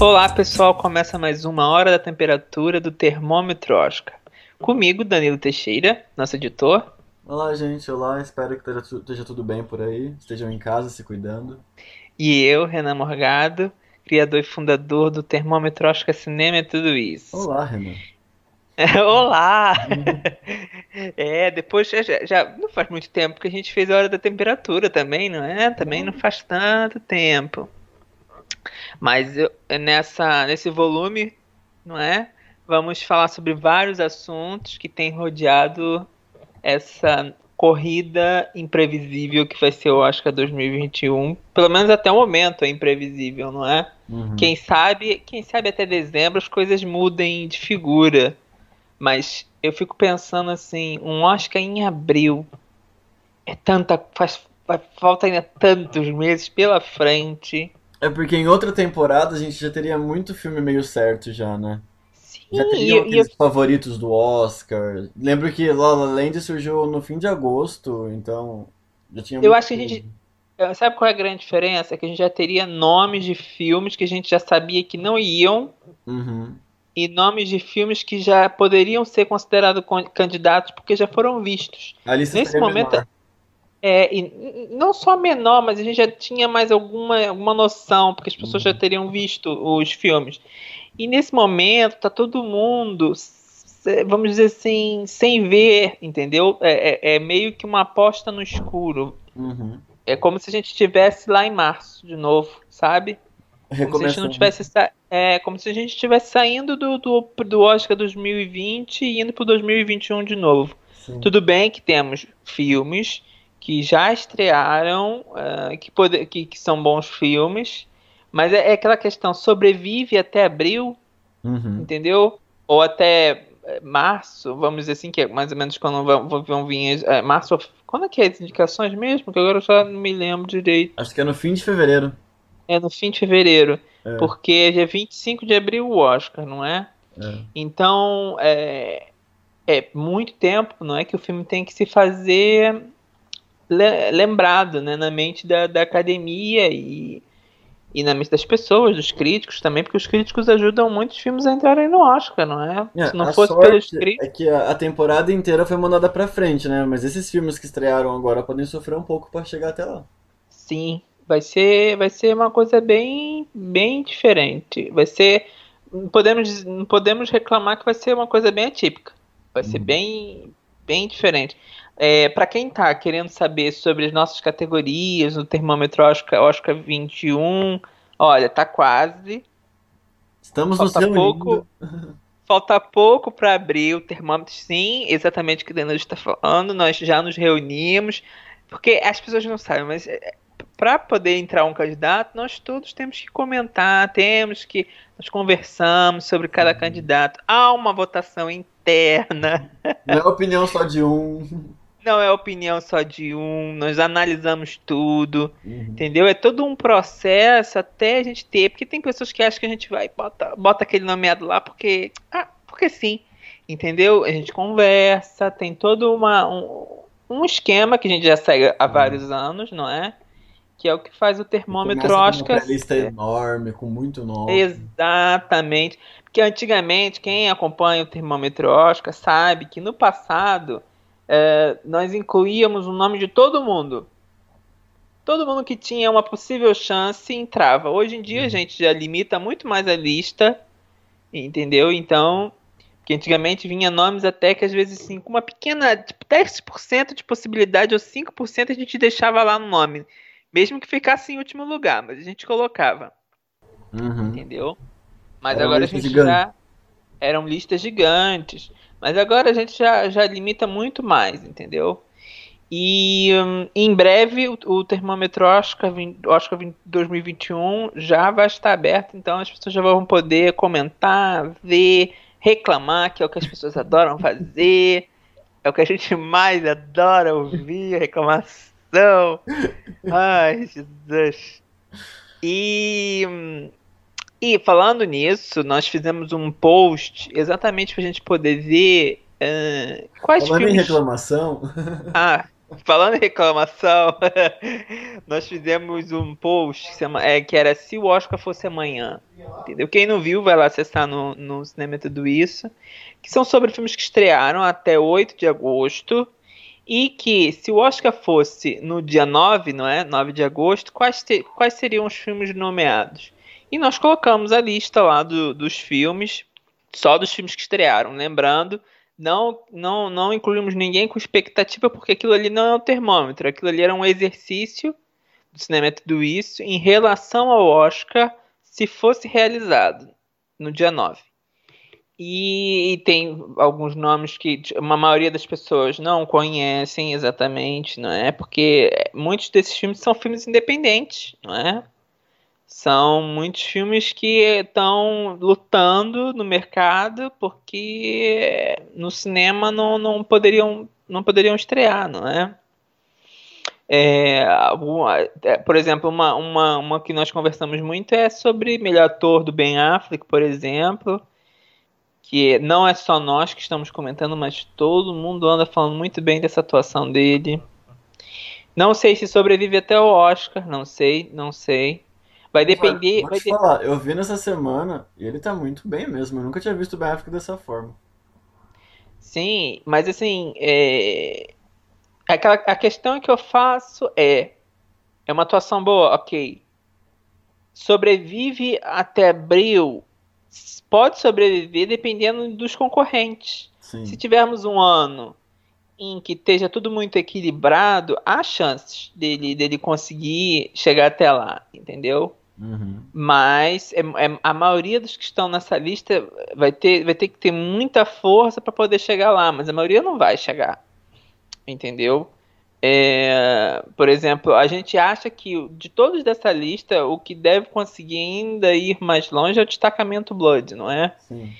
Olá pessoal, começa mais uma hora da temperatura do termômetro Oscar. Comigo, Danilo Teixeira, nosso editor. Olá, gente. Olá. Espero que esteja, tudo bem por aí. Estejam em casa se cuidando. E eu, Renan Morgado, criador e fundador do termômetro Oscar Cinema é tudo isso. Olá, Renan. Olá! é, depois já, já, não faz muito tempo que a gente fez a hora da temperatura também, não é? Também não faz tanto tempo. Mas eu, nessa, nesse volume, não é? Vamos falar sobre vários assuntos que têm rodeado essa corrida imprevisível que vai ser o Oscar 2021. Pelo menos até o momento é imprevisível, não é? Uhum. Quem sabe, quem sabe até dezembro as coisas mudem de figura. Mas eu fico pensando assim, um Oscar em abril é tanta faz, falta ainda tantos meses pela frente. É porque em outra temporada a gente já teria muito filme meio certo já, né? Sim, já teriam aqueles eu... favoritos do Oscar. Lembro que La La Land surgiu no fim de agosto, então já tinha Eu acho que a gente sabe qual é a grande diferença? É que a gente já teria nomes de filmes que a gente já sabia que não iam. Uhum. E nomes de filmes que já poderiam ser considerados candidatos porque já foram vistos. Nesse momento, menor. É, e não só menor, mas a gente já tinha mais alguma, alguma noção, porque as pessoas uhum. já teriam visto os filmes. E nesse momento tá todo mundo, vamos dizer assim, sem ver, entendeu? É, é, é meio que uma aposta no escuro. Uhum. É como se a gente estivesse lá em março de novo, sabe? Como se a gente não tivesse é como se a gente estivesse saindo do, do, do Oscar 2020 e indo para 2021 de novo. Sim. Tudo bem que temos filmes que já estrearam, uh, que, pode, que, que, são bons filmes, mas é, é, aquela questão, sobrevive até abril, uhum. entendeu? Ou até eh, março, vamos dizer assim, que é mais ou menos quando vão, vão vir. É, março, quando é que é as indicações mesmo? Que agora eu já não me lembro direito. Acho que é no fim de fevereiro. É no fim de fevereiro. É. Porque é dia 25 de abril o Oscar, não é? é. Então, é, é muito tempo, não é? Que o filme tem que se fazer lembrado né, na mente da, da academia e, e na mente das pessoas, dos críticos também, porque os críticos ajudam muitos filmes a entrarem no Oscar, não é? é Se não fosse pelos críticos. É que a, a, temporada inteira foi mandada pra frente, né? Mas esses filmes que estrearam agora podem sofrer um pouco para chegar até lá. Sim, vai ser, vai ser uma coisa bem, bem diferente. Vai ser. Podemos, não podemos reclamar que vai ser uma coisa bem atípica. Vai ser uhum. bem, bem diferente. É, para quem está querendo saber sobre as nossas categorias no termômetro Oscar, Oscar 21, olha, tá quase. Estamos falta nos pouco. falta pouco para abrir o termômetro, sim, exatamente o que o Danilo está falando. Nós já nos reunimos, porque as pessoas não sabem, mas é, para poder entrar um candidato, nós todos temos que comentar, temos que nós conversamos sobre cada uhum. candidato. Há uma votação interna. Não é opinião só de um não é opinião só de um, nós analisamos tudo, uhum. entendeu? É todo um processo até a gente ter, porque tem pessoas que acham que a gente vai bota, bota aquele nomeado lá porque, ah, porque sim, entendeu? A gente conversa, tem todo uma, um, um esquema que a gente já segue há uhum. vários anos, não é? Que é o que faz o termômetro Oscar. Uma lista enorme, com muito nome. Exatamente. Porque antigamente, quem acompanha o termômetro Oscar sabe que no passado é, nós incluíamos o nome de todo mundo. Todo mundo que tinha uma possível chance entrava. Hoje em dia a uhum. gente já limita muito mais a lista, entendeu? Então, que antigamente vinha nomes até que às vezes assim, com uma pequena, tipo 10% de possibilidade ou 5% a gente deixava lá no nome. Mesmo que ficasse em último lugar, mas a gente colocava. Uhum. Entendeu? Mas agora a gente já. Eram listas gigantes. Mas agora a gente já, já limita muito mais, entendeu? E um, em breve o, o termômetro Oscar, Oscar 2021 já vai estar aberto, então as pessoas já vão poder comentar, ver, reclamar, que é o que as pessoas adoram fazer, é o que a gente mais adora ouvir, reclamação. Ai, Jesus. E hum, e falando nisso, nós fizemos um post exatamente para a gente poder ver uh, quais Falando filmes... em reclamação. Ah, falando em reclamação, nós fizemos um post que, é, que era Se o Oscar Fosse Amanhã. Entendeu? Quem não viu, vai lá acessar no, no Cinema Tudo Isso. Que são sobre filmes que estrearam até 8 de agosto. E que, se o Oscar fosse no dia 9, não é? 9 de agosto, quais, te, quais seriam os filmes nomeados? E nós colocamos a lista lá do, dos filmes, só dos filmes que estrearam. Lembrando não, não, não incluímos ninguém com expectativa, porque aquilo ali não é um termômetro, aquilo ali era um exercício do cinema tudo isso em relação ao Oscar se fosse realizado no dia 9. E, e, tem alguns nomes que uma maioria das pessoas não conhecem exatamente, não é? Porque muitos desses filmes são filmes independentes, não é? São muitos filmes que estão lutando no mercado porque no cinema não, não, poderiam, não poderiam estrear, não é? É, é, por exemplo, uma, uma, uma que nós conversamos muito é sobre melhor ator do Ben Affleck, por exemplo, que não é só nós que estamos comentando, mas todo mundo anda falando muito bem dessa atuação dele. Não sei se sobrevive até o Oscar, não sei, não sei. Vai depender. Vou te vai falar, eu vi nessa semana e ele tá muito bem mesmo. Eu nunca tinha visto o Ben Affleck dessa forma. Sim, mas assim, é... Aquela, a questão que eu faço é: é uma atuação boa, ok. Sobrevive até abril. Pode sobreviver dependendo dos concorrentes. Sim. Se tivermos um ano em que esteja tudo muito equilibrado, há chances dele, dele conseguir chegar até lá, entendeu? Uhum. Mas é, é, a maioria dos que estão nessa lista vai ter, vai ter que ter muita força para poder chegar lá, mas a maioria não vai chegar, entendeu? É, por exemplo, a gente acha que de todos dessa lista, o que deve conseguir ainda ir mais longe é o destacamento Blood, não é? Sim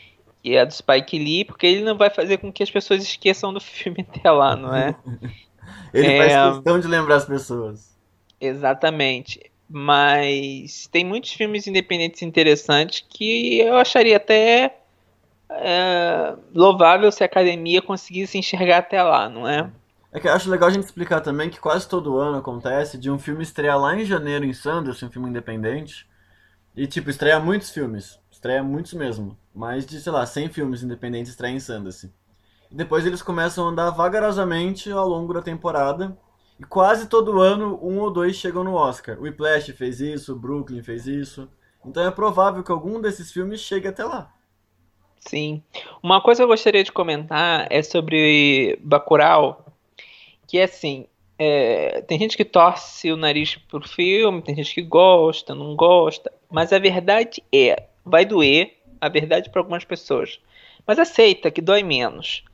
que é do Spike Lee, porque ele não vai fazer com que as pessoas esqueçam do filme até lá, não é? ele é... faz questão de lembrar as pessoas. Exatamente. Mas tem muitos filmes independentes interessantes que eu acharia até é, louvável se a academia conseguisse enxergar até lá, não é? É que eu acho legal a gente explicar também que quase todo ano acontece de um filme estrear lá em janeiro em Sanders, um filme independente, e tipo, estreia muitos filmes. Estreia muitos mesmo. Mais de, sei lá, 100 filmes independentes Sundance. E depois eles começam a andar vagarosamente ao longo da temporada. E quase todo ano, um ou dois chegam no Oscar. O Whiplash fez isso, o Brooklyn fez isso. Então é provável que algum desses filmes chegue até lá. Sim. Uma coisa que eu gostaria de comentar é sobre Bacurau, que é assim, é, tem gente que torce o nariz pro filme, tem gente que gosta, não gosta, mas a verdade é, vai doer, a verdade para algumas pessoas. Mas aceita que dói menos.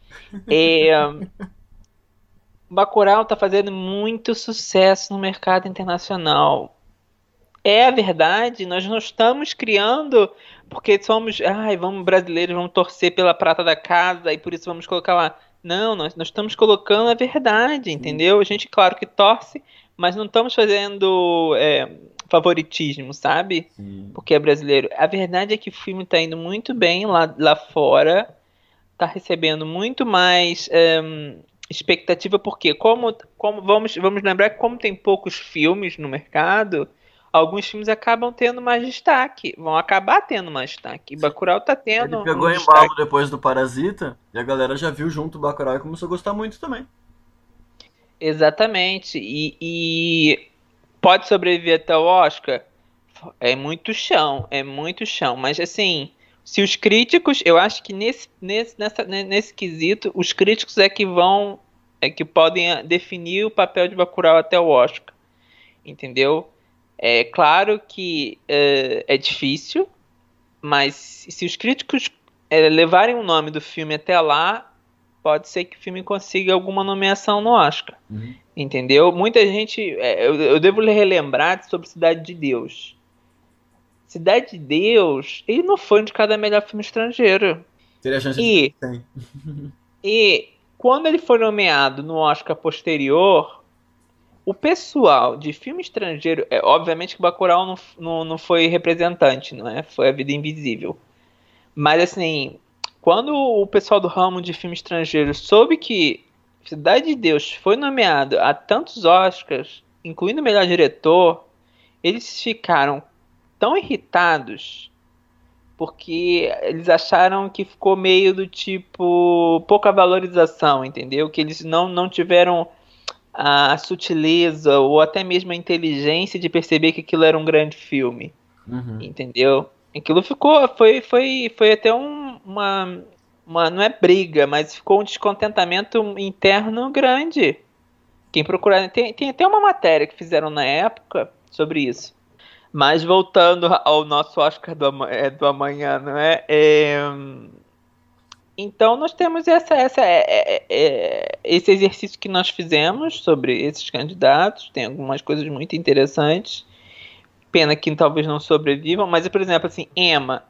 É, Bacurau está fazendo muito sucesso no mercado internacional. É a verdade, nós não estamos criando porque somos, ai, vamos brasileiros, vamos torcer pela prata da casa e por isso vamos colocar lá. Não, nós, nós estamos colocando a verdade, entendeu? A gente, claro que torce, mas não estamos fazendo é, favoritismo, sabe? Sim. Porque é brasileiro. A verdade é que o filme tá indo muito bem lá, lá fora, tá recebendo muito mais um, expectativa, porque como, como vamos, vamos lembrar que como tem poucos filmes no mercado, alguns filmes acabam tendo mais destaque, vão acabar tendo mais destaque. E Bacurau tá tendo. Ele pegou um embalo depois do Parasita e a galera já viu junto o Bacurau e começou a gostar muito também. Exatamente. E, e pode sobreviver até o Oscar? É muito chão, é muito chão. Mas assim, se os críticos, eu acho que nesse, nesse, nessa, nesse quesito, os críticos é que vão, é que podem ah, definir o papel de Bacurau até o Oscar. Entendeu? É claro que é, é difícil, mas se os críticos é, levarem o nome do filme até lá, pode ser que o filme consiga alguma nomeação no Oscar. Uhum. Entendeu? Muita gente. É, eu, eu, devo relembrar sobre Cidade de Deus. Cidade de Deus, ele não foi indicado a melhor filme estrangeiro. Teria chance e, de. E quando ele foi nomeado no Oscar posterior, o pessoal de filme estrangeiro. É, obviamente que Bacurau não, não, não foi representante, não é? Foi a vida invisível. Mas assim, quando o pessoal do ramo de filme estrangeiro soube que Cidade de Deus foi nomeado a tantos Oscars, incluindo o melhor diretor, eles ficaram tão irritados porque eles acharam que ficou meio do tipo pouca valorização, entendeu? Que eles não, não tiveram a sutileza ou até mesmo a inteligência de perceber que aquilo era um grande filme, uhum. entendeu? Aquilo ficou, foi, foi, foi até um, uma, uma, não é briga, mas ficou um descontentamento interno grande. Quem procurar, tem, tem até uma matéria que fizeram na época sobre isso. Mas voltando ao nosso Oscar do, é, do amanhã, não é? é então nós temos essa, essa, é, é, é, esse exercício que nós fizemos sobre esses candidatos. Tem algumas coisas muito interessantes. Pena que talvez não sobrevivam, mas por exemplo, assim, Emma.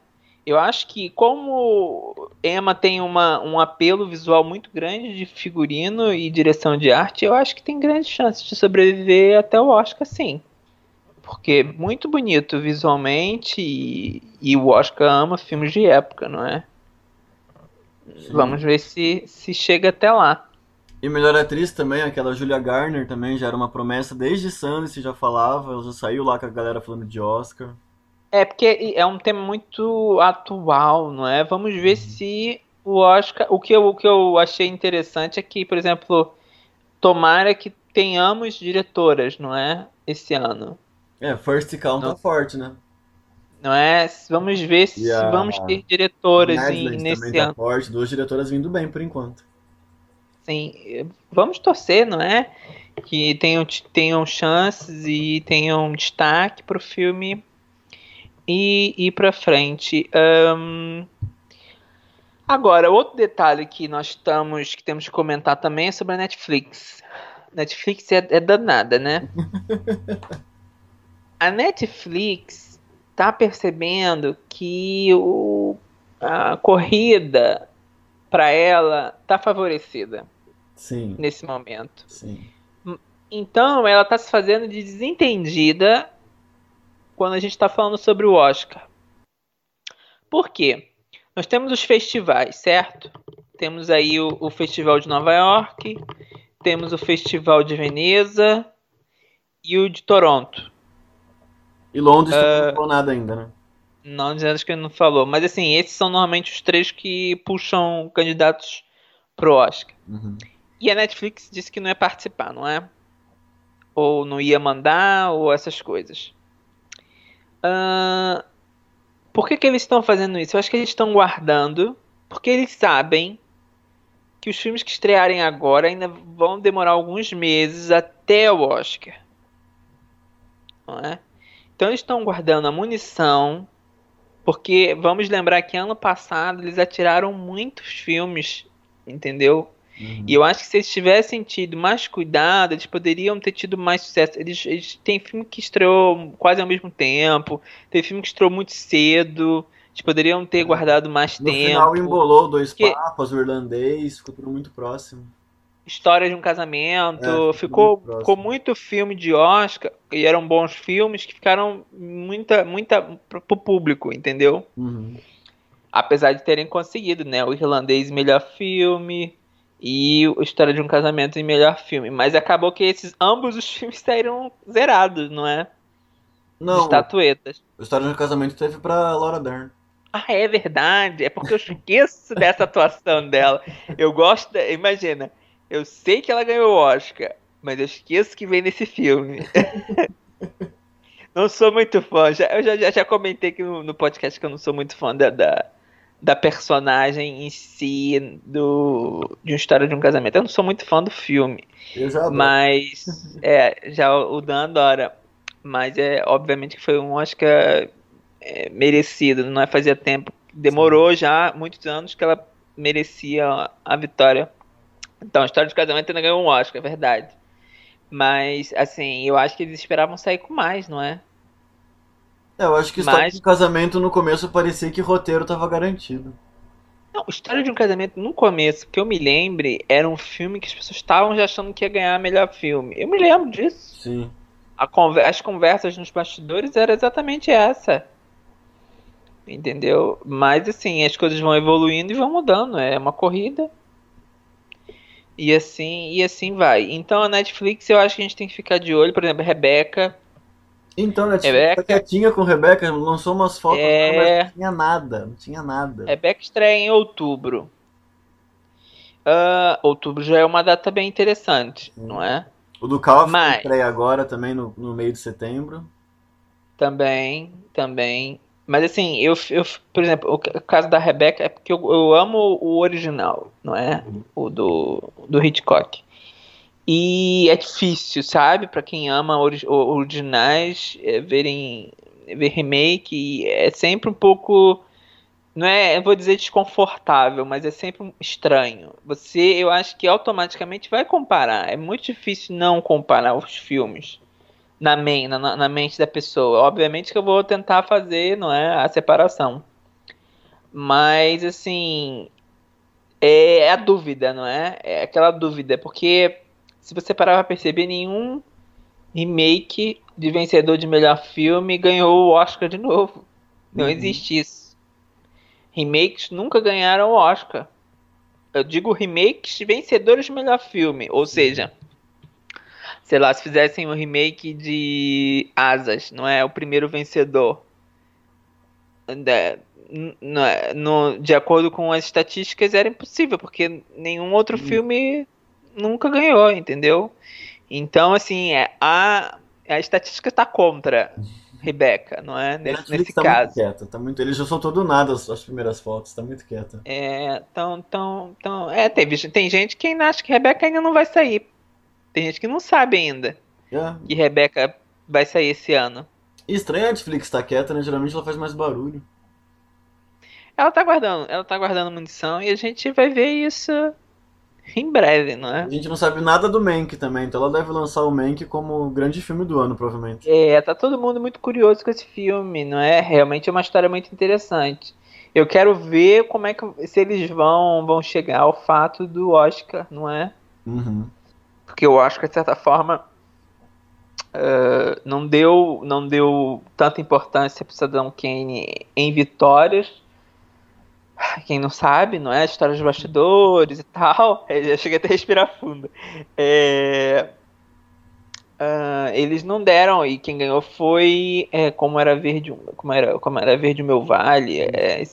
Eu acho que como Emma tem uma, um apelo visual muito grande de figurino e direção de arte, eu acho que tem grandes chances de sobreviver até o Oscar, sim porque muito bonito visualmente e, e o Oscar ama filmes de época, não é? Sim. Vamos ver se, se chega até lá. E melhor atriz também, aquela Julia Garner também já era uma promessa desde Sundance, já falava, ela já saiu lá com a galera falando de Oscar. É, porque é um tema muito atual, não é? Vamos ver uhum. se o Oscar. O que, eu, o que eu achei interessante é que, por exemplo, tomara que tenhamos diretoras, não é? Esse ano. É, First Count tá forte, né? Não é? Vamos ver se a... vamos ter diretoras em, nesse tá ano. Forte, duas diretoras vindo bem por enquanto. Sim, vamos torcer, não é? Que tenham, tenham chances e tenham destaque para o filme e ir para frente. Um... Agora, outro detalhe que nós estamos que temos que comentar também é sobre a Netflix. Netflix é, é danada, né? a Netflix está percebendo que o, a corrida para ela está favorecida Sim. nesse momento. Sim. Então ela está se fazendo de desentendida quando a gente está falando sobre o Oscar. Por quê? Nós temos os festivais, certo? Temos aí o, o Festival de Nova York, temos o Festival de Veneza e o de Toronto. E Londres uh, não falou nada ainda, né? Não, acho que não falou. Mas assim, esses são normalmente os três que puxam candidatos pro Oscar. Uhum. E a Netflix disse que não ia participar, não é? Ou não ia mandar, ou essas coisas. Uh, por que, que eles estão fazendo isso? Eu acho que eles estão guardando, porque eles sabem que os filmes que estrearem agora ainda vão demorar alguns meses até o Oscar. Não é? Então eles estão guardando a munição, porque vamos lembrar que ano passado eles atiraram muitos filmes, entendeu? Uhum. E eu acho que se eles tivessem tido mais cuidado, eles poderiam ter tido mais sucesso. Eles, eles têm filme que estreou quase ao mesmo tempo, tem filme que estreou muito cedo. Eles poderiam ter guardado mais no tempo. No final embolou dois porque... papas, o irlandês, ficou tudo muito próximo. História de um casamento, é, ficou, muito ficou muito filme de Oscar, e eram bons filmes que ficaram muita, muita pro público, entendeu? Uhum. Apesar de terem conseguido, né? O Irlandês melhor filme e o História de um Casamento em melhor filme. Mas acabou que esses ambos os filmes saíram zerados, não é? Não. Estatuetas. O História de um Casamento teve pra Laura Dern. Ah, é verdade. É porque eu esqueço dessa atuação dela. Eu gosto. Da... Imagina, eu sei que ela ganhou o Oscar, mas eu esqueço que vem nesse filme. não sou muito fã. Já, eu já, já, já comentei aqui no, no, podcast que eu não sou muito fã da, da, da, personagem em si, do, de uma história de um casamento. Eu não sou muito fã do filme. Eu já mas é, já o Dan adora. Mas é obviamente que foi um Oscar é, merecido. Não é fazia tempo. Demorou Sim. já muitos anos que ela merecia a vitória então, a história de casamento ainda ganhou um Oscar, é verdade. Mas, assim, eu acho que eles esperavam sair com mais, não é? É eu acho que história Mas... de casamento no começo parecia que o roteiro tava garantido. Não, História de um Casamento no começo, que eu me lembre, era um filme que as pessoas estavam já achando que ia ganhar melhor filme. Eu me lembro disso. Sim. Conver as conversas nos bastidores era exatamente essa. Entendeu? Mas assim, as coisas vão evoluindo e vão mudando. É uma corrida. E assim, e assim vai. Então a Netflix eu acho que a gente tem que ficar de olho, por exemplo, Rebeca. Então, a Netflix tá Rebeca. quietinha com Rebeca, lançou umas fotos, É. mas não tinha nada, não tinha nada. Rebeca estreia em outubro. Ah, outubro já é uma data bem interessante, não é? O do Call of Mas- estreia agora também no, no meio de setembro. Também, também. Mas assim, eu, eu por exemplo, o ca- caso da Rebeca é porque eu, eu amo o original, não é? O do, do Hitchcock. E é difícil, sabe? Pra quem ama originais, é, verem ver remake é sempre um pouco não é, eu vou dizer desconfortável, mas é sempre estranho. Você, eu acho que automaticamente vai comparar. É muito difícil não comparar os filmes na, men na, na mente da pessoa. Obviamente que eu vou tentar fazer, não é, a separação. Mas assim, é a dúvida, não é? É aquela dúvida, porque se você parar pra perceber, nenhum remake de vencedor de melhor filme ganhou o Oscar de novo. Não Uhum. existe isso. Remakes nunca ganharam o Oscar. Eu digo remakes vencedores de melhor filme, ou seja, sei lá, se fizessem um remake de Asas, não é o primeiro vencedor. Da- n- n- no- de acordo com as estatísticas era impossível, porque nenhum outro filme nunca ganhou, entendeu? Então, assim, é, a, a estatística está contra Rebeca, não é? Nesse, nesse tá caso. muito quieta, tá muito, ele já soltou do nada as, as primeiras fotos, tá muito quieta. É, então, então, então, é, tem, tem gente que ainda acha que Rebeca ainda não vai sair. Tem gente que não sabe ainda É. que Rebeca vai sair esse ano. E estranho a Netflix tá quieta, né? Geralmente ela faz mais barulho. Ela tá guardando, ela tá guardando munição e a gente vai ver isso em breve, não é? A gente não sabe nada do Mank também, então ela deve lançar o Mank como o grande filme do ano, provavelmente. É, tá todo mundo muito curioso com esse filme, não é? Realmente é uma história muito interessante. Eu quero ver como é que se eles vão vão chegar ao fato do Oscar, não é? Uhum. porque eu acho que de certa forma eh, não deu não deu tanta importância para o Cidadão Kane em vitórias quem não sabe não é? A história dos bastidores e tal. Eu já cheguei até a respirar fundo. É, ah, eles não deram e quem ganhou foi é, como era verde como era como era verde o meu vale é,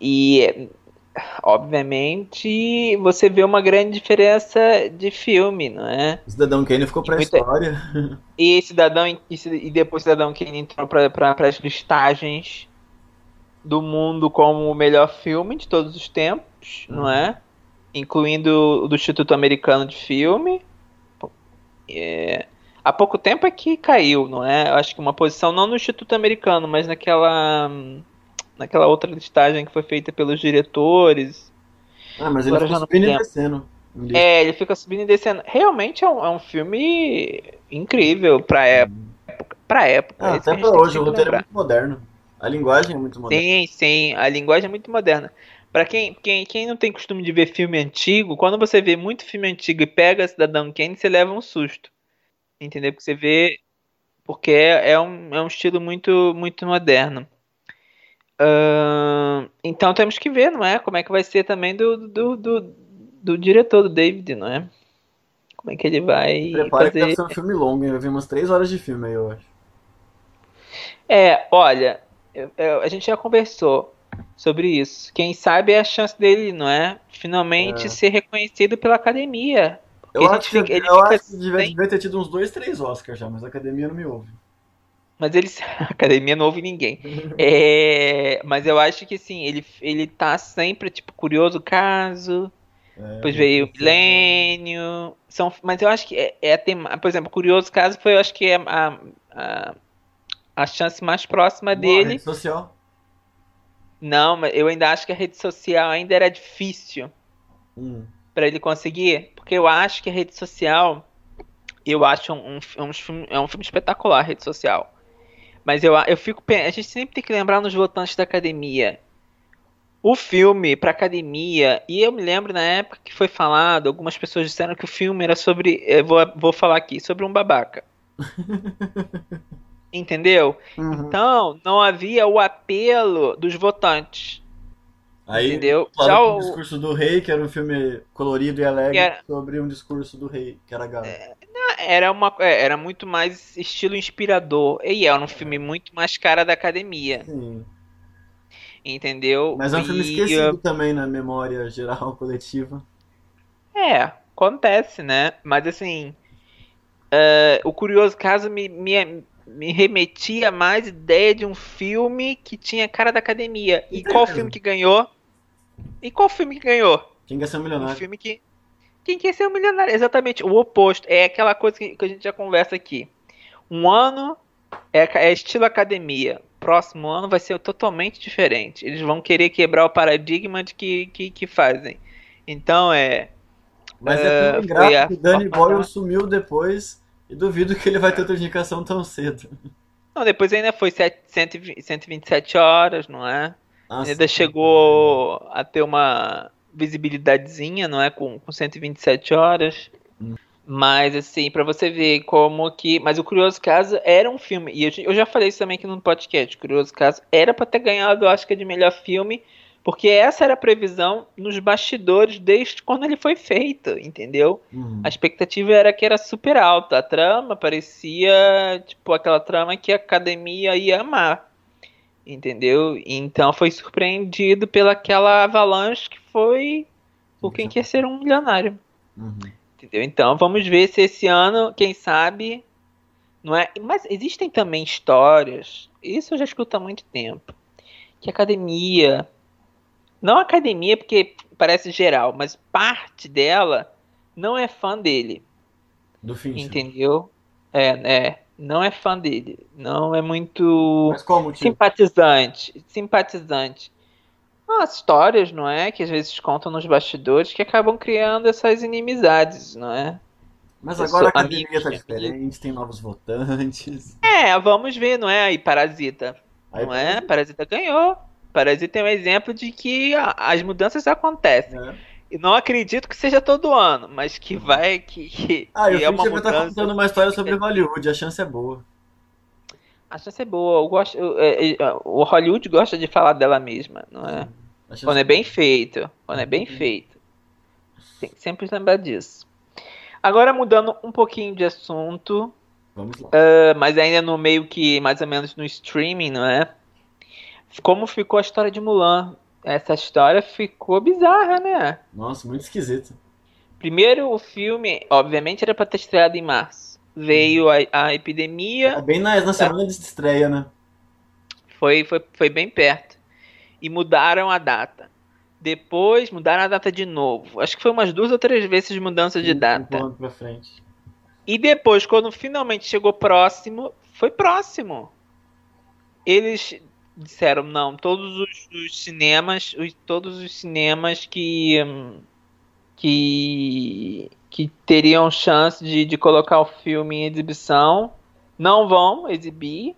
e obviamente você vê uma grande diferença de filme, não é? Cidadão Kane ficou pra Muita- história. E Cidadão e, e depois Cidadão Kane entrou para as listagens do mundo como o melhor filme de todos os tempos, não é? Incluindo o do Instituto Americano de Filme. É, há pouco tempo é que caiu, não é? Eu acho que uma posição não no Instituto Americano, mas naquela naquela outra listagem que foi feita pelos diretores. Ah, mas ele não subindo e descendo. É, ele fica subindo e descendo. Realmente é um, é um filme incrível pra época. Pra época. Ah, é até pra hoje, o roteiro é muito moderno. A linguagem é muito moderna. Sim, sim, a linguagem é muito moderna. Pra quem, quem, quem não tem costume de ver filme antigo, quando você vê muito filme antigo e pega Cidadão Kane, você leva um susto. Entendeu? Porque você vê. Porque é, é um, é um estilo muito, muito moderno. Ahn, então temos que ver, não é? Como é que vai ser também do, do, do, do diretor, do David, não é? Como é que ele vai Prepara que deve fazer. ser um filme longo, hein? Vai vir umas 3 horas de filme aí, eu acho. É, olha, a gente já conversou sobre isso. Quem sabe é a chance dele, não é? Finalmente É. ser reconhecido pela academia. Eu acho que, fica- ele eu acho que devia, devia ter tido uns 2, 3 Oscars já, mas a academia não me ouve. Mas ele. A academia não ouve ninguém. É, mas eu acho que sim, ele, ele tá sempre, tipo, curioso caso. É, Depois veio o Milênio. São, mas eu acho que é, é a tema, por exemplo, Curioso Caso foi, eu acho que é a, a, a chance mais próxima Boa, dele. rede social. Não, mas eu ainda acho que a rede social ainda era difícil Hum. pra ele conseguir, porque eu acho que a rede social, eu acho um, um, um filme, é um filme espetacular, a rede social. Mas eu, eu fico, a gente sempre tem que lembrar nos votantes da academia. O filme pra academia, e eu me lembro na época que foi falado, algumas pessoas disseram que o filme era sobre, eu vou, vou falar aqui, sobre um babaca. Entendeu? Uhum. Então, não havia o apelo dos votantes. Aí, Entendeu? Já o discurso do rei, que era um filme colorido e alegre, era- sobre um discurso do rei, que era galo. Era, uma, é, era muito mais estilo inspirador. E era um filme muito mais cara da academia. Sim. Entendeu? Mas é um filme E, esquecido também na memória geral coletiva. É, acontece, né? Mas assim, é, o curioso caso me, me, me remetia a mais ideia de um filme que tinha cara da academia. E qual filme que ganhou? E qual filme que ganhou? Quem quer ser um Um milionário? filme que. Quem quer ser um milionário? Exatamente, o oposto. É aquela coisa que, que a gente já conversa aqui. Um ano é, é estilo academia. Próximo ano vai ser totalmente diferente. Eles vão querer quebrar o paradigma de que, que, que fazem. Então é. Mas é É, tão foi ingrato a que Danny forma Boyle sumiu depois e duvido que ele vai ter outra indicação tão cedo. Não, depois ainda foi sete- 120 127 horas, não é? Nossa, Ainda chegou a ter uma visibilidadezinha, não é? Com, com 127 horas. Hum. Mas, assim, pra você ver como que. Mas o Curioso Caso era um filme. E eu, eu já falei isso também aqui no podcast. O Curioso Caso era pra ter ganhado o Oscar de melhor filme. Porque essa era a previsão nos bastidores desde quando ele foi feito, entendeu? Uhum. A expectativa era que era super alta. A trama parecia tipo aquela trama que a academia ia amar. Entendeu? Então foi surpreendido pelaquela avalanche que foi o Quem Quer Ser um Milionário. Uhum. Entendeu? Então vamos ver se esse ano, quem sabe, não é? Mas existem também histórias, isso eu já escuto há muito tempo, que a academia, não a academia porque parece geral, mas parte dela não é fã dele, Do Fincher. entendeu? É, é, não é fã dele, não é muito simpatizante, simpatizante. As histórias, não é? Que às vezes contam nos bastidores que acabam criando essas inimizades, não é? Mas agora a academia amigo tá diferente, tem novos votantes. É, vamos ver, não é? Aí Parasita, Aí, não é? Parasita ganhou. Parasita é um exemplo de que as mudanças acontecem. É. E não acredito que seja todo ano, mas que vai que, que, Ah, que é uma estar mudança. contando uma história sobre Hollywood, a chance é boa. A chance é boa. Eu gosto, eu- é, é, o Hollywood gosta de falar dela mesma, não é? Quando é bem feito. Quando é bem feito. Tem que sempre lembrar disso. Agora mudando um pouquinho de assunto, Vamos lá. uh, mas ainda no meio que mais ou menos no streaming, não é? Como ficou a história de Mulan? Essa história ficou bizarra, né? Nossa, muito esquisito. Primeiro, o filme, obviamente, era pra ter estreado em março. Veio a, a É epidemia, bem na, na semana de estreia, né? foi, foi, foi bem perto. E mudaram a data. Depois mudaram a data de novo. Acho que foi umas duas ou três vezes mudança de data. Empurrando pra frente. E depois, quando finalmente chegou próximo, foi próximo. Eles disseram, não, todos os, os cinemas, os- todos os cinemas que, que, que teriam chance de, de colocar o filme em exibição, não vão exibir.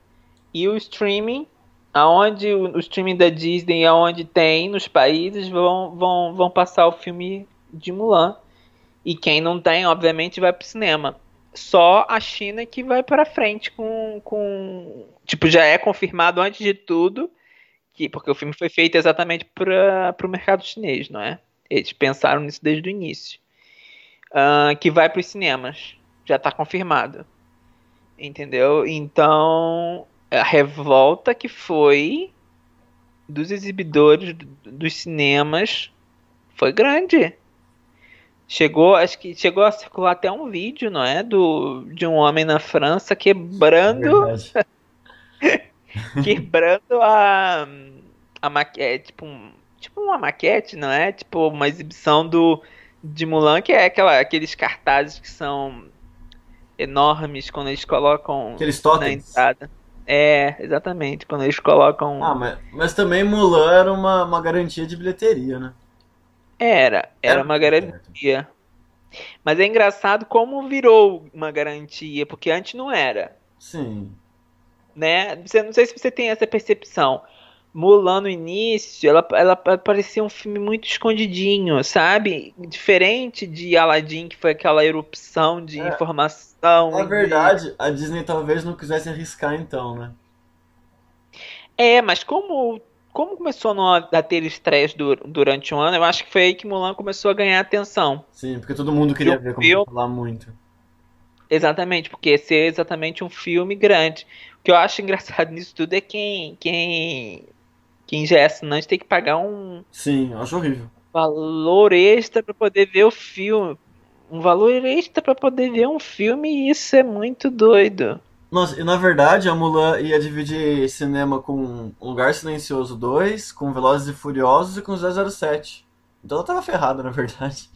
E o streaming, aonde o, o streaming da Disney, aonde tem nos países, vão, vão, vão passar o filme de Mulan. E quem não tem, obviamente, vai pro cinema. Só a China que vai para frente com, com. Tipo, já é confirmado antes de tudo, que porque o filme foi feito exatamente para o mercado chinês, não é? Eles pensaram nisso desde o início. Ah, que vai para os cinemas. Já está confirmado. Entendeu? Então, a revolta que foi dos exibidores do- dos cinemas foi grande. Chegou, acho que chegou a circular até um vídeo, não é? Do, de um homem na França quebrando, Verdade. quebrando a, a maquete, tipo, um, tipo uma maquete, não é? Tipo uma exibição do de Mulan, que é aquela, aqueles cartazes que são enormes quando eles colocam Aqueles na entrada. É, exatamente, quando eles colocam. Ah, mas, mas também Mulan era uma, uma garantia de bilheteria, né? Era, era uma garantia. Mas é engraçado como virou uma garantia, porque antes não era, Sim. né? Você, não sei se você tem essa percepção. Mulan no início, ela, ela parecia um filme muito escondidinho, sabe? Diferente de Aladdin, que foi aquela erupção de É. informação. Na verdade, a Disney talvez não quisesse arriscar então, né? É, mas como como começou a, não, a ter estresse du- durante um ano, eu acho que foi aí que Mulan começou a ganhar atenção. Sim, porque todo mundo queria ver como filme- falar muito. Exatamente, porque esse é exatamente um filme grande. O que eu acho engraçado nisso tudo é quem, quem, quem já é assinante tem que pagar um Sim, eu acho horrível. valor extra para poder ver o filme. Um valor extra para poder ver um filme e isso é muito doido. Nossa, e na verdade a Mulan ia dividir cinema com Um Lugar Silencioso 2, com Velozes e Furiosos e com 007. Então ela tava ferrada, na verdade.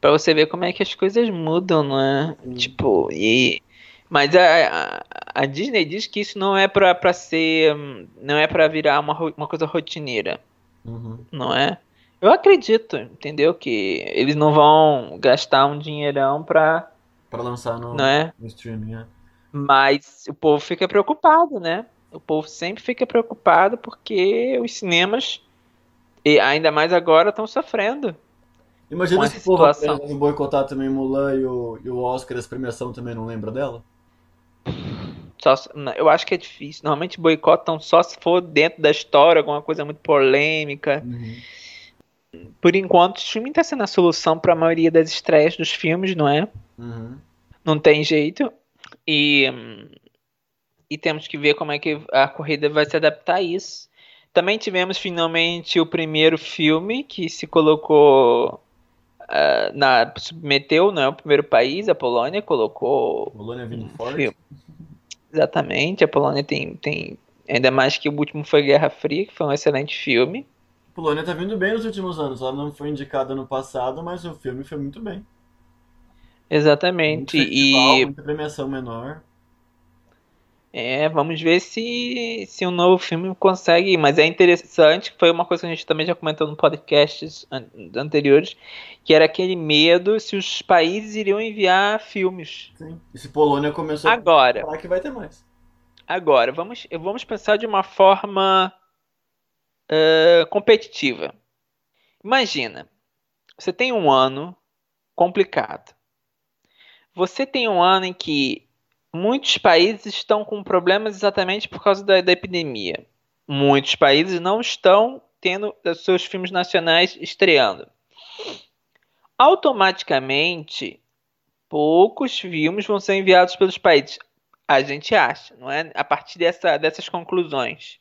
Pra você ver como é que as coisas mudam, não é? Sim. Tipo, e. Mas a, a, a Disney diz que isso não é pra, pra ser. hum, Não é pra virar uma, uma coisa rotineira, Uhum. não é? Eu acredito, entendeu? Que eles não vão gastar um dinheirão pra. Pra lançar no, Não é? no streaming, né? Mas o povo fica preocupado, né? O povo sempre fica preocupado porque os cinemas, e ainda mais agora, estão sofrendo. Imagina se o essa povo resolve boicotar também Mulan e o, e o Oscar, as premiação também não lembra dela? Só, eu acho que é difícil. Normalmente boicotam só se for dentro da história, alguma coisa muito polêmica. Uhum. Por enquanto, o streaming está sendo a solução para a maioria das estreias dos filmes, não é? Uhum. Não tem jeito. E, e temos que ver como é que a corrida vai se adaptar a isso. Também tivemos finalmente o primeiro filme que se colocou ah, na submeteu, não é o primeiro país, a Polônia colocou Polônia vindo um forte. filme. Exatamente, a Polônia tem, tem ainda mais que o último foi Guerra Fria, que foi um excelente filme. Polônia tá vindo bem nos últimos anos. Ela não foi indicada no passado, mas o filme foi muito bem. Muito Exatamente. festival, E muita premiação menor. é, vamos ver se, se um novo filme consegue. Mas é interessante, que foi uma coisa que a gente também já comentou no podcasts an- anteriores, que era aquele medo se os países iriam enviar filmes. Sim. E se Polônia começou Agora, a falar que vai ter mais. agora, vamos, vamos pensar de uma forma eh, competitiva. Imagina, você tem um ano complicado. Você tem um ano em que muitos países estão com problemas exatamente por causa da, da epidemia. Muitos países não estão tendo seus filmes nacionais estreando. Automaticamente, poucos filmes vão ser enviados pelos países. A gente acha, não é? A partir dessa, dessas conclusões.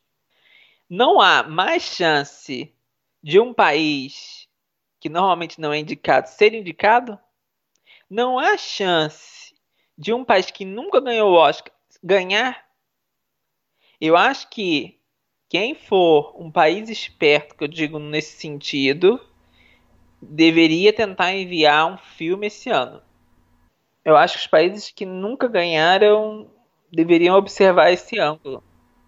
Não há mais chance de um país que normalmente não é indicado ser indicado? Não há chance de um país que nunca ganhou o Oscar ganhar? Eu acho que quem for um país esperto, que eu digo nesse sentido, deveria tentar enviar um filme esse ano. Eu acho que os países que nunca ganharam deveriam observar esse ângulo.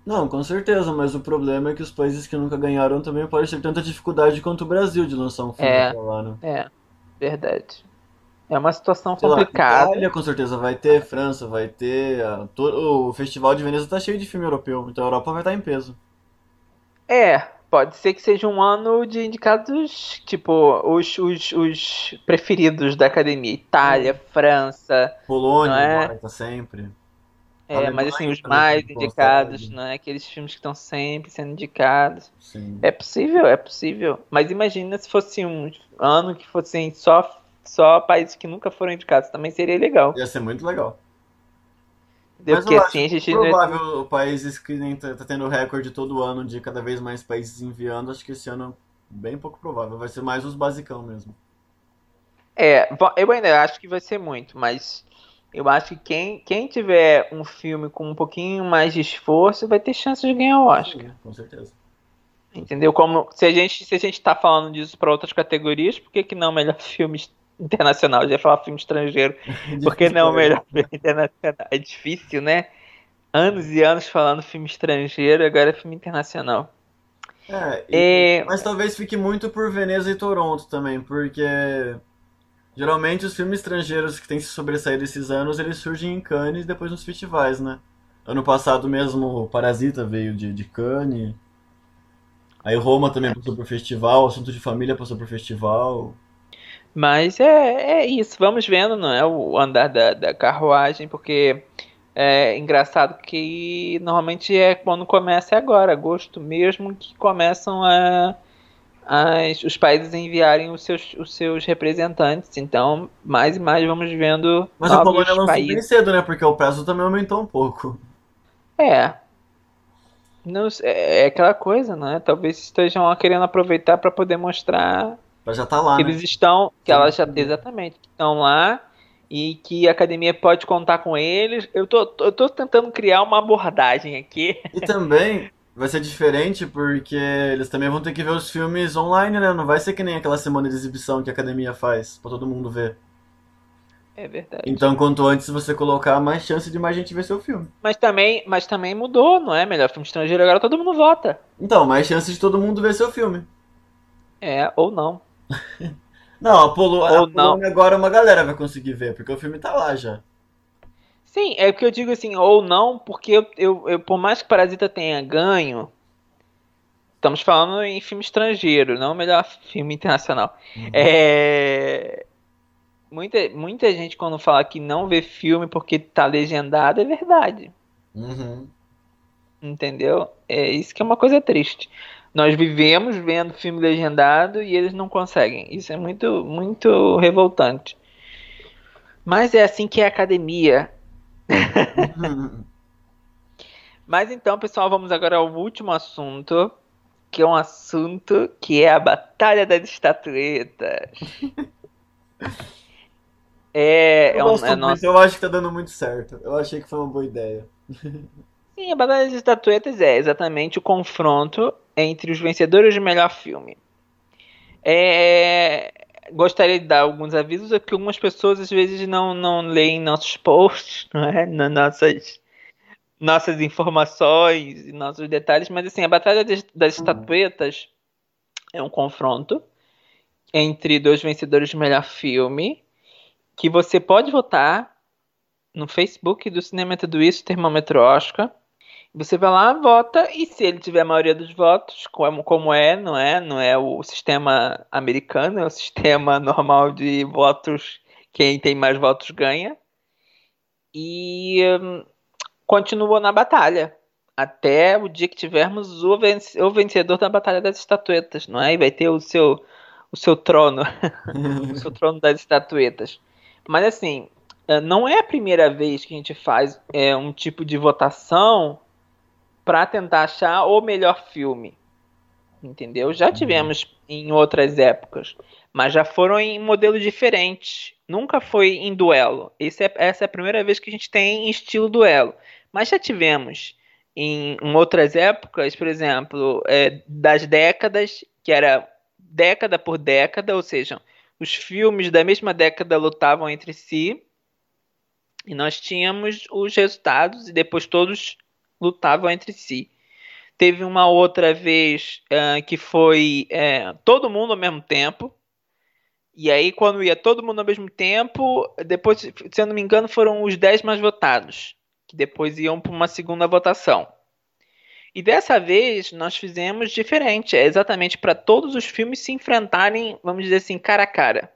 Não, com certeza, mas o problema é que os países que nunca ganharam também podem ter tanta dificuldade quanto o Brasil de lançar um filme É. pra lá, né? É, verdade. É uma situação Sei lá, complicada. Itália com certeza vai ter, França vai ter, a- to- o Festival de Veneza tá cheio de filme europeu, então a Europa vai estar em peso. É, pode ser que seja um ano de indicados, tipo, os, os, os preferidos da academia. Itália, França, Polônia Não é? tá sempre. é, Alemanha mas assim, os mais indicados, não é? Aqueles filmes que estão sempre sendo indicados. Sim. É possível, é possível. Mas imagina se fosse um ano que fossem só, só países que nunca foram indicados. Também seria legal. Ia ser muito legal. Entendeu? Mas Porque eu acho assim a gente. não é- provável países que nem tá, tá tendo recorde todo ano de cada vez mais países enviando, acho que esse ano bem pouco provável. Vai ser mais os basicão mesmo. É, eu ainda acho que vai ser muito, mas eu acho que quem, quem tiver um filme com um pouquinho mais de esforço vai ter chance de ganhar o Oscar. Sim, com certeza. Entendeu? Como se a gente se a gente tá falando disso para outras categorias, por que, que não melhor filme internacional? Eu já ia falar filme estrangeiro. Por que não melhor filme internacional? É difícil, né? Anos e anos falando filme estrangeiro, agora é filme internacional. É, e- É, mas talvez fique muito por Veneza e Toronto também, porque geralmente os filmes estrangeiros que têm se sobressaído esses anos, eles surgem em Cannes e depois nos festivais, né? Ano passado mesmo o Parasita veio de, de Cannes. Aí Roma também passou por festival, Assunto de Família passou por festival. Mas é, é isso, vamos vendo, não é? O andar da, da carruagem, porque É engraçado que normalmente é quando começa é agora, agosto mesmo, que começam a, as, os países enviarem os seus, os seus representantes. Então, mais e mais vamos vendo. Mas a Polônia lançou países. bem cedo, né? Porque o prazo também aumentou um pouco. É. Não, é, é aquela coisa, né? Talvez estejam querendo aproveitar para poder mostrar. Pra já tá lá. Que né? eles estão. Que elas já. Exatamente. Estão lá e que a academia pode contar com eles. Eu tô, eu tô tentando criar uma abordagem aqui. E também vai ser diferente porque eles também vão ter que ver os filmes online, né? Não vai ser que nem aquela semana de exibição que a academia faz pra todo mundo ver. É verdade. Então, quanto antes você colocar, mais chance de mais gente ver seu filme. Mas também, mas também mudou, não é? Melhor filme estrangeiro agora todo mundo vota. Então, mais chance de todo mundo ver seu filme. É, ou não. Não, a, Polo, Ou a Polônia agora uma galera vai conseguir ver, porque o filme tá lá já. Sim, é o que eu digo assim, ou não, porque eu, eu, eu, por mais que Parasita tenha ganho, estamos falando em filme estrangeiro, não o melhor filme internacional. Uhum. É, muita, muita gente quando fala que não vê filme porque tá legendado, é verdade. Uhum. Entendeu? É isso que é uma coisa triste. Nós vivemos vendo filme legendado e eles não conseguem. Isso é muito, muito revoltante. Mas é assim que é a academia. Mas então, pessoal, vamos agora ao último assunto, que é um assunto que é a Batalha das Estatuetas. é, eu, é um, é nosso... eu acho que tá dando muito certo. Eu achei que foi uma boa ideia. Sim, a Batalha das Estatuetas é exatamente o confronto entre os vencedores de melhor filme. É, gostaria de dar alguns avisos, é que algumas pessoas às vezes não, não leem nossos posts, não é? Na nossas, nossas informações e nossos detalhes, mas assim, a Batalha das, das Estatuetas é um confronto entre dois vencedores de melhor filme que você pode votar no Facebook do Cinema Tudo Isso, Termômetro Oscar você vai lá, vota, e se ele tiver a maioria dos votos, como, como é, não é? Não é o sistema americano, é o sistema normal de votos, quem tem mais votos ganha. E um, continua na batalha. Até o dia que tivermos o, venc o vencedor da Batalha das Estatuetas, não é? E vai ter o seu, o seu trono. o seu trono das estatuetas. Mas assim, eh, não é a primeira vez que a gente faz é, um tipo de votação para tentar achar o melhor filme. Entendeu? Já uhum. tivemos em outras épocas, mas já foram em modelos diferentes. Nunca foi em duelo. É, essa é a primeira vez que a gente tem em estilo duelo. Mas já tivemos em, em outras épocas, por exemplo, é, das décadas, que era década por década, ou seja, os filmes da mesma década lutavam entre si. E nós tínhamos os resultados e depois todos lutavam entre si. Teve uma outra vez uh, que foi uh, todo mundo ao mesmo tempo. E aí, quando ia todo mundo ao mesmo tempo, depois, se eu não me engano, foram os 10 mais votados, que depois iam para uma segunda votação. E dessa vez nós fizemos diferente, é exatamente para todos os filmes se enfrentarem, vamos dizer assim, cara a cara.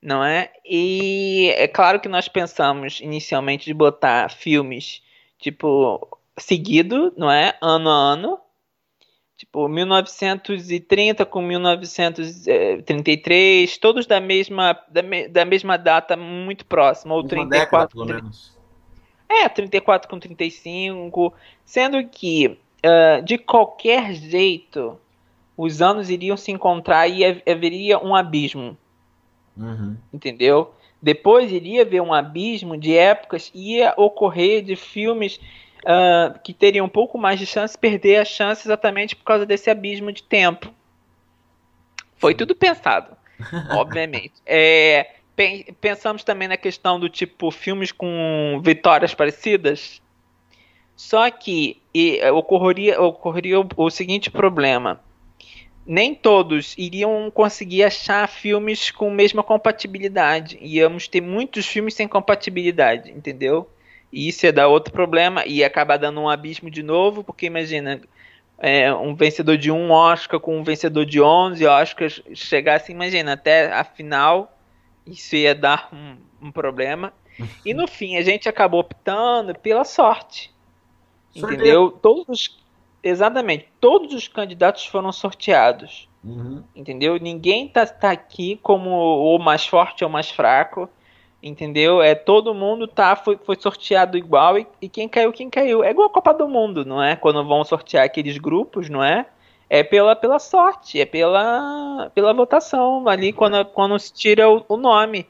Não é? E é claro que nós pensamos inicialmente de botar filmes tipo, seguido, não é? Ano a ano. Tipo, 1930 com 1933, todos da mesma, da, me, da mesma data, muito próxima, ou 34 década, pelo menos. É, 34 com 35, sendo que uh, de qualquer jeito os anos iriam se encontrar e haveria um abismo. Uhum. Entendeu? Depois iria haver um abismo de épocas, ia ocorrer de filmes uh, que teriam um pouco mais de chance perder a chance exatamente por causa desse abismo de tempo. Foi tudo pensado, obviamente. É, pensamos também na questão do tipo filmes com vitórias parecidas. Só que e, ocorreria, ocorreria o, o seguinte problema nem todos iriam conseguir achar filmes com mesma compatibilidade. Íamos ter muitos filmes sem compatibilidade, entendeu? E isso ia dar outro problema e ia acabar dando um abismo de novo, porque imagina é, um vencedor de um Oscar com um vencedor de 11 Oscars chegasse, imagina, até a final, isso ia dar um, um problema. E no fim a gente acabou optando pela sorte. Entendeu? Todos os- exatamente, todos os candidatos foram sorteados. Uhum. Entendeu? Ninguém tá, tá aqui como o mais forte ou mais fraco. Entendeu? É todo mundo tá foi, foi sorteado igual e, e quem caiu, quem caiu. É igual a Copa do Mundo, não é? Quando vão sortear aqueles grupos, não é? É pela, pela sorte, é pela, pela votação ali quando, quando se tira o, o nome.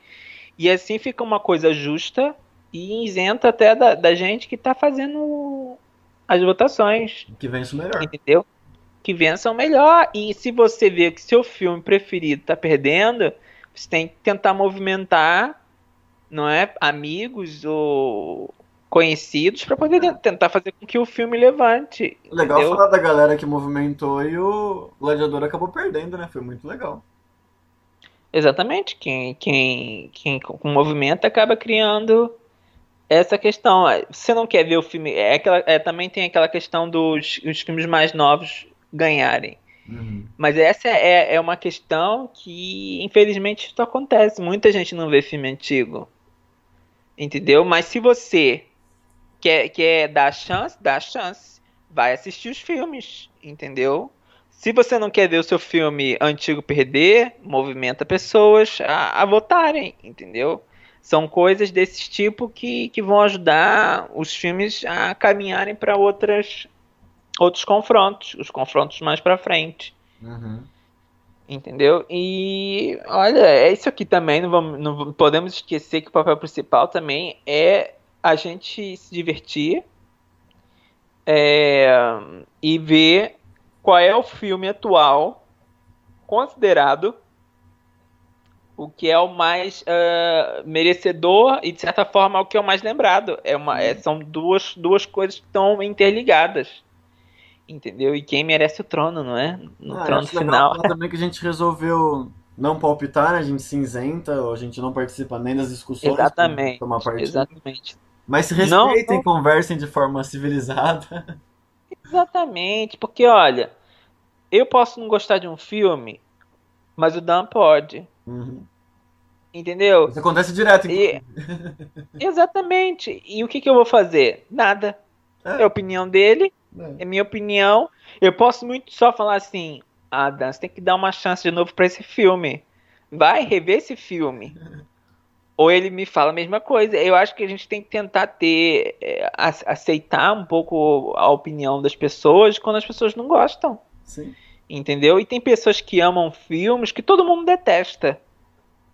E assim fica uma coisa justa e isenta até da, da gente que tá fazendo as votações Que vence o melhor. entendeu? Que vençam melhor. E se você vê que seu filme preferido tá perdendo, você tem que tentar movimentar, não é, amigos ou conhecidos para poder te- tentar fazer com que o filme levante. Legal entendeu? falar da galera que movimentou e o Gladiador acabou perdendo, né? Foi muito legal. Exatamente. Quem, quem, quem com movimento acaba criando essa questão. Você não quer ver o filme. É aquela, é, também tem aquela questão dos os filmes mais novos ganharem. Uhum. Mas essa é, é uma questão que, infelizmente, isso acontece. Muita gente não vê filme antigo. Entendeu? Mas se você quer, quer dar chance, dá chance. Vai assistir os filmes. Entendeu? Se você não quer ver o seu filme antigo perder, movimenta pessoas a, a votarem. Entendeu? São coisas desse tipo que, que vão ajudar os filmes a caminharem para outras outros confrontos, os confrontos mais pra frente. Uhum. Entendeu? E olha, é isso aqui também. Não, vamos, não podemos esquecer que o papel principal também é a gente se divertir é, e ver qual é o filme atual considerado o que é o mais ah, merecedor e de certa forma o que é o mais lembrado. É uma, é- são duas, duas coisas que estão interligadas. Entendeu? E quem merece o trono, não é? No Ah, trono final. também que a gente resolveu não palpitar, né? A gente se isenta, ou a gente não participa nem das discussões. pra Exatamente. Tomar partido. Exatamente. Mas se Não, respeitem, não. conversem de forma civilizada. Exatamente, porque olha, eu posso não gostar de um filme, mas o Dan pode, Uhum. Entendeu? Isso acontece direto, E- exatamente. E o que, que eu vou fazer? Nada. É. É a opinião dele, É. é minha opinião. Eu posso muito só falar assim: ah, Dan, você tem que dar uma chance de novo pra esse filme. Vai rever esse filme. Ou ele me fala a mesma coisa. Eu acho que a gente tem que tentar ter, é, ace- aceitar um pouco a opinião das pessoas quando as pessoas não gostam. Sim. Entendeu? E tem pessoas que amam filmes que todo mundo detesta.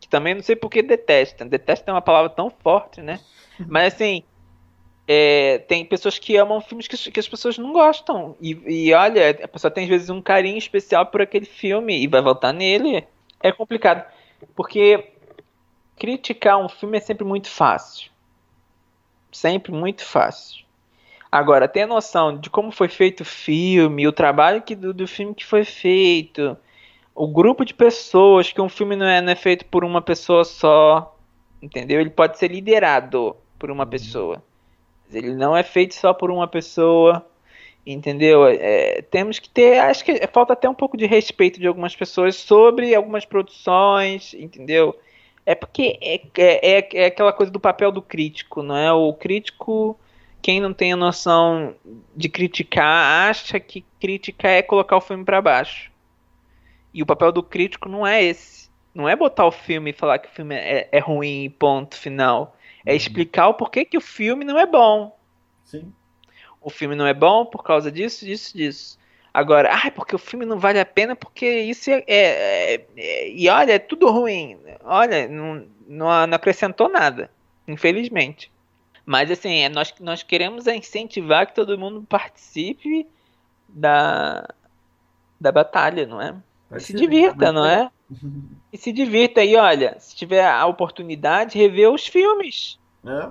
Que também não sei por que detesta. Detesta é uma palavra tão forte, né? Mas assim, é, tem pessoas que amam filmes que, que as pessoas não gostam. E, e olha, a pessoa tem às vezes um carinho especial por aquele filme e vai votar nele. É complicado. Porque criticar um filme é sempre muito fácil. Sempre muito fácil. Agora, ter noção de como foi feito o filme, o trabalho que, do, do filme que foi feito, o grupo de pessoas, que um filme não é, não é feito por uma pessoa só, entendeu? Ele pode ser liderado por uma pessoa. Mas ele não é feito só por uma pessoa, entendeu? É, temos que ter, acho que falta até um pouco de respeito de algumas pessoas sobre algumas produções, entendeu? É porque é, é, é, é aquela coisa do papel do crítico, não é? O crítico quem não tem a noção de criticar acha que criticar é colocar o filme para baixo. E o papel do crítico não é esse. Não é botar o filme e falar que o filme é, é ruim, ponto final. É Uhum. explicar o porquê que o filme não é bom. Sim. O filme não é bom por causa disso, disso, disso. Agora, ah, porque o filme não vale a pena porque isso é. é- é- é- e olha, é tudo ruim. Olha, não, não, não acrescentou nada, infelizmente. Mas assim, é, nós, nós queremos é incentivar que todo mundo participe da, da batalha, não é? E se divirta, não é? E se divirta. E olha, se tiver a oportunidade, rever os filmes. É.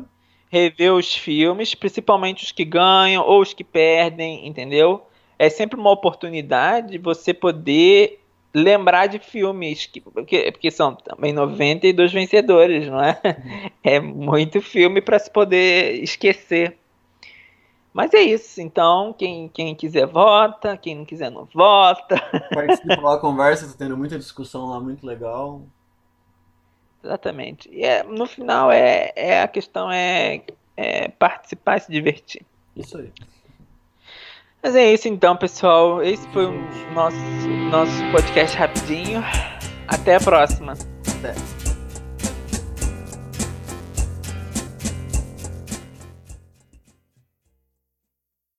Rever os filmes, principalmente os que ganham ou os que perdem, entendeu? É sempre uma oportunidade você poder lembrar de filmes, que, porque, porque são também 92 vencedores, não é? É muito filme para se poder esquecer. Mas é isso, então quem, quem quiser vota, quem não quiser não vota. Participa lá, conversa, tá tendo muita discussão lá, muito legal. Exatamente. E é, no final é, é a questão é, é participar e se divertir. Isso aí. Mas é isso então, pessoal. Esse foi o nosso, nosso podcast rapidinho. Até a próxima. Até.